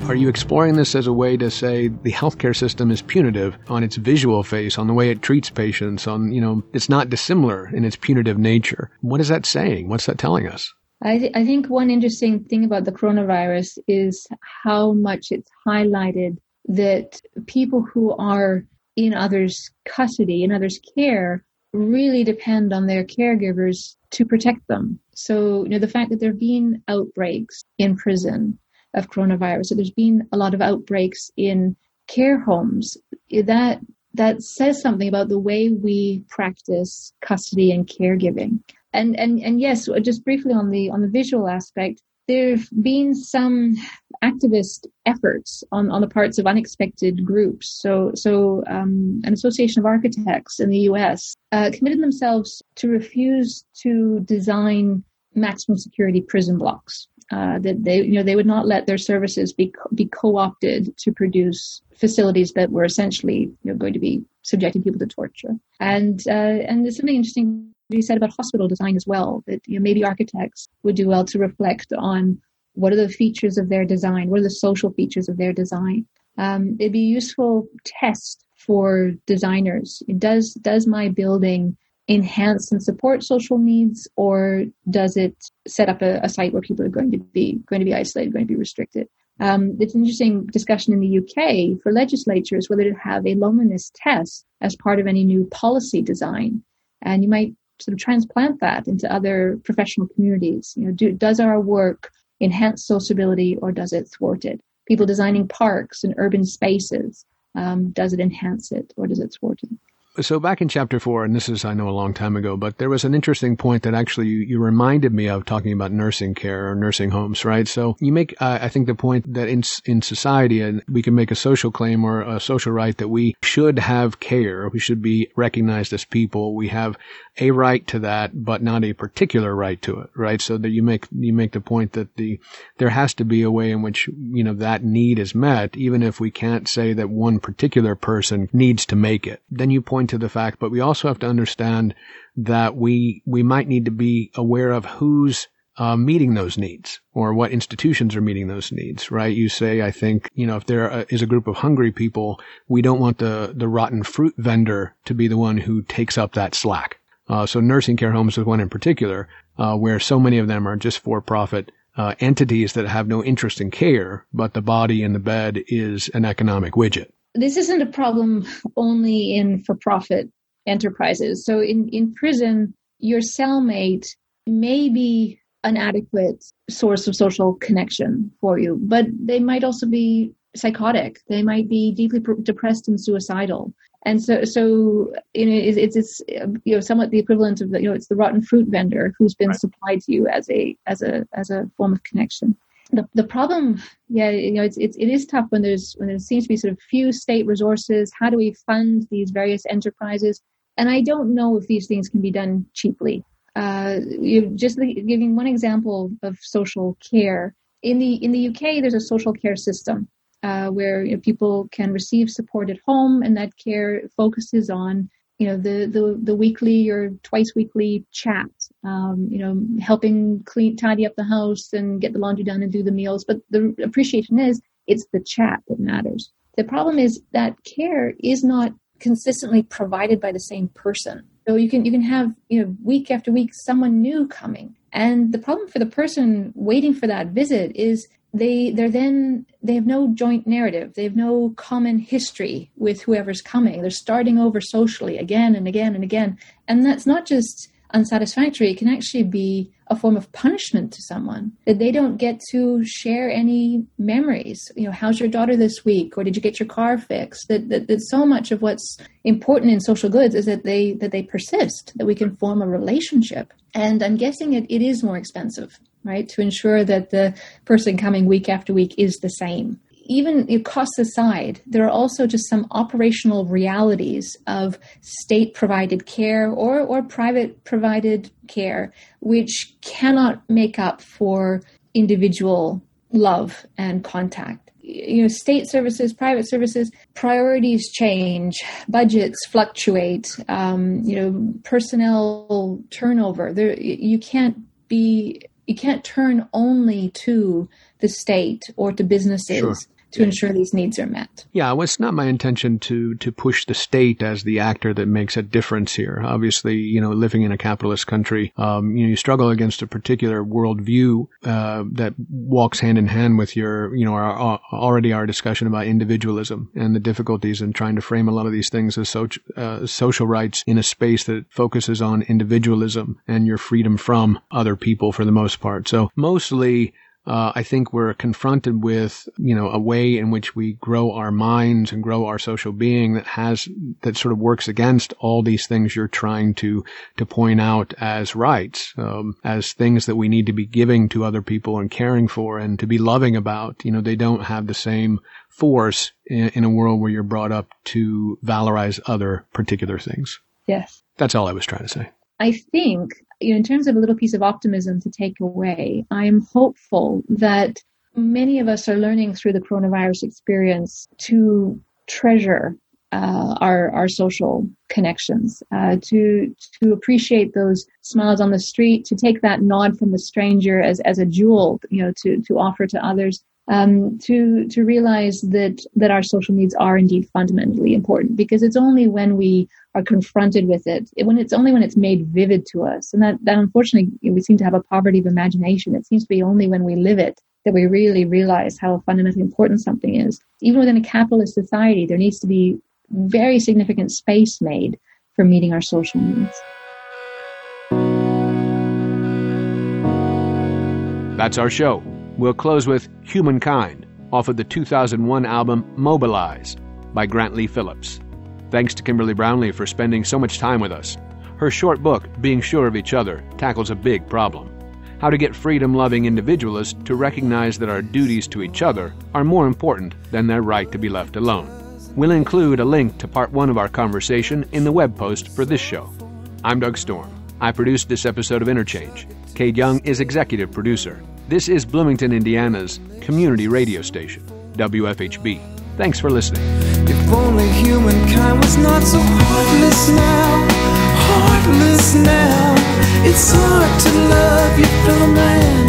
D: Are you exploring this as a way to say the healthcare system is punitive on its visual face, on the way it treats patients, on, you know, it's not dissimilar in its punitive nature? What is that saying? What's that telling us?
C: I, th- I think one interesting thing about the coronavirus is how much it's highlighted that people who are in others' custody, in others' care, really depend on their caregivers to protect them. So, you know, the fact that there have been outbreaks in prison of coronavirus, so there's been a lot of outbreaks in care homes, that that says something about the way we practice custody and caregiving and and and yes, just briefly on the on the visual aspect, there have been some activist efforts on, on the parts of unexpected groups. So, so um, an association of architects in the U.S. Uh, committed themselves to refuse to design maximum security prison blocks. Uh, that they, you know, they would not let their services be be co-opted to produce facilities that were essentially you know, going to be subjecting people to torture. And uh, and there's something interesting you said about hospital design as well, that you know, maybe architects would do well to reflect on what are the features of their design, what are the social features of their design. Um, it'd be a useful test for designers. Does does my building enhance and support social needs, or does it set up a, a site where people are going to be going to be isolated, going to be restricted? Um, it's an interesting discussion in the UK for legislatures whether to have a loneliness test as part of any new policy design. And you might sort of transplant that into other professional communities. You know, do, does our work enhance sociability or does it thwart it? People designing parks and urban spaces, um, does it enhance it or does it thwart it?
D: So back in chapter four, and this is, I know, a long time ago, but there was an interesting point that actually you, you reminded me of talking about nursing care or nursing homes, right? So you make, uh, I think, the point that in in society, and we can make a social claim or a social right that we should have care, we should be recognized as people. We have a right to that, but not a particular right to it, right? So that you make you make the point that the there has to be a way in which you know that need is met, even if we can't say that one particular person needs to make it. Then you point to the fact, but we also have to understand that we we might need to be aware of who's uh, meeting those needs or what institutions are meeting those needs, right? You say, I think, you know, if there is a group of hungry people, we don't want the, the rotten fruit vendor to be the one who takes up that slack. Uh, so nursing care homes is one in particular, uh, where so many of them are just for-profit uh, entities that have no interest in care, but the body in the bed is an economic widget
C: this isn't a problem only in for profit enterprises. So in, in prison, your cellmate may be an adequate source of social connection for you, but they might also be psychotic. They might be deeply depressed and suicidal. And so, so you know, it's, it's, you know somewhat the equivalent of the, you know it's the rotten fruit vendor who's been right. supplied to you as a as a as a form of connection the, the problem, yeah, you know, it's, it's, it is tough when there's, when there seems to be sort of few state resources. How do we fund these various enterprises? And I don't know if these things can be done cheaply. Uh, you just giving one example of social care in the in the UK, there's a social care system uh, where you know, people can receive support at home, and that care focuses on you know the the the weekly or twice weekly chat um, you know helping clean tidy up the house and get the laundry done and do the meals. But the appreciation is it's the chat that matters. The problem is that care is not consistently provided by the same person. So you can you can have you know week after week someone new coming, and the problem for the person waiting for that visit is they they're then they have no joint narrative. They have no common history with whoever's coming. They're starting over socially again and again and again. And that's not just unsatisfactory. It can actually be a form of punishment to someone. That they don't get to share any memories. You know how's your daughter this week? Or did you get your car fixed? That, that, that so much of what's important in social goods is that they that they persist that we can form a relationship and i'm guessing it, it is more expensive right to ensure that the person coming week after week is the same even costs aside, there are also just some operational realities of state provided care or, or private provided care, which cannot make up for individual love and contact. You know, state services, private services, priorities change, budgets fluctuate, um, you know, personnel turnover. There, you can't be, you can't turn only to the state or to businesses. Sure to ensure these needs are met.
D: Yeah, well, it's not my intention to to push the state as the actor that makes a difference here. Obviously, you know, living in a capitalist country, um, you know, you struggle against a particular worldview uh, that walks hand in hand with your, you know, our, our, already our discussion about individualism and the difficulties in trying to frame a lot of these things as so, uh, social rights in a space that focuses on individualism and your freedom from other people for the most part. So mostly uh, I think we're confronted with, you know, a way in which we grow our minds and grow our social being that has, that sort of works against all these things you're trying to, to point out as rights, um, as things that we need to be giving to other people and caring for and to be loving about. You know, they don't have the same force in, in a world where you're brought up to valorize other particular things.
C: Yes.
D: That's all I was trying to say.
C: I think you know, in terms of a little piece of optimism to take away, I'm hopeful that many of us are learning through the coronavirus experience to treasure uh, our our social connections, uh, to to appreciate those smiles on the street, to take that nod from the stranger as as a jewel, you know, to to offer to others, um, to to realize that that our social needs are indeed fundamentally important because it's only when we are confronted with it, when it's only when it's made vivid to us, and that that unfortunately we seem to have a poverty of imagination. It seems to be only when we live it that we really realize how fundamentally important something is. Even within a capitalist society, there needs to be very significant space made for meeting our social needs.
A: That's our show. We'll close with Humankind off of the 2001 album Mobilize by Grant Lee Phillips. Thanks to Kimberly Brownlee for spending so much time with us. Her short book, Being Sure of Each Other, tackles a big problem how to get freedom loving individualists to recognize that our duties to each other are more important than their right to be left alone. We'll include a link to part one of our conversation in the web post for this show. I'm Doug Storm. I produced this episode of Interchange. Cade Young is executive producer. This is Bloomington, Indiana's community radio station, WFHB. Thanks for listening.
B: If only humankind was not so heartless now, heartless now. It's hard to love fellow man.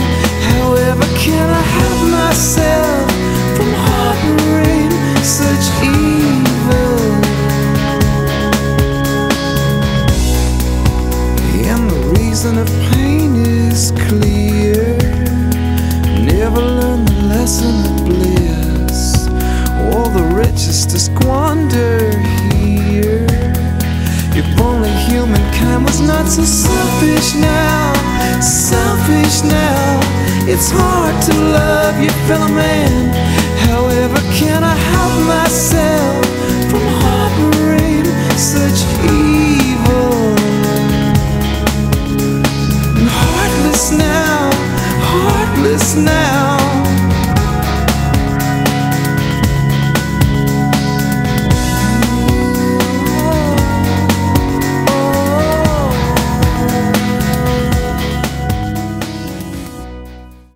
B: However, can I help myself from harboring such evil? And the reason of pain is clear the bliss. All the riches to squander here. If only humankind was not so selfish now, selfish now. It's hard to love your fellow man. However, can I help myself from harboring such evil? And heartless now, heartless now.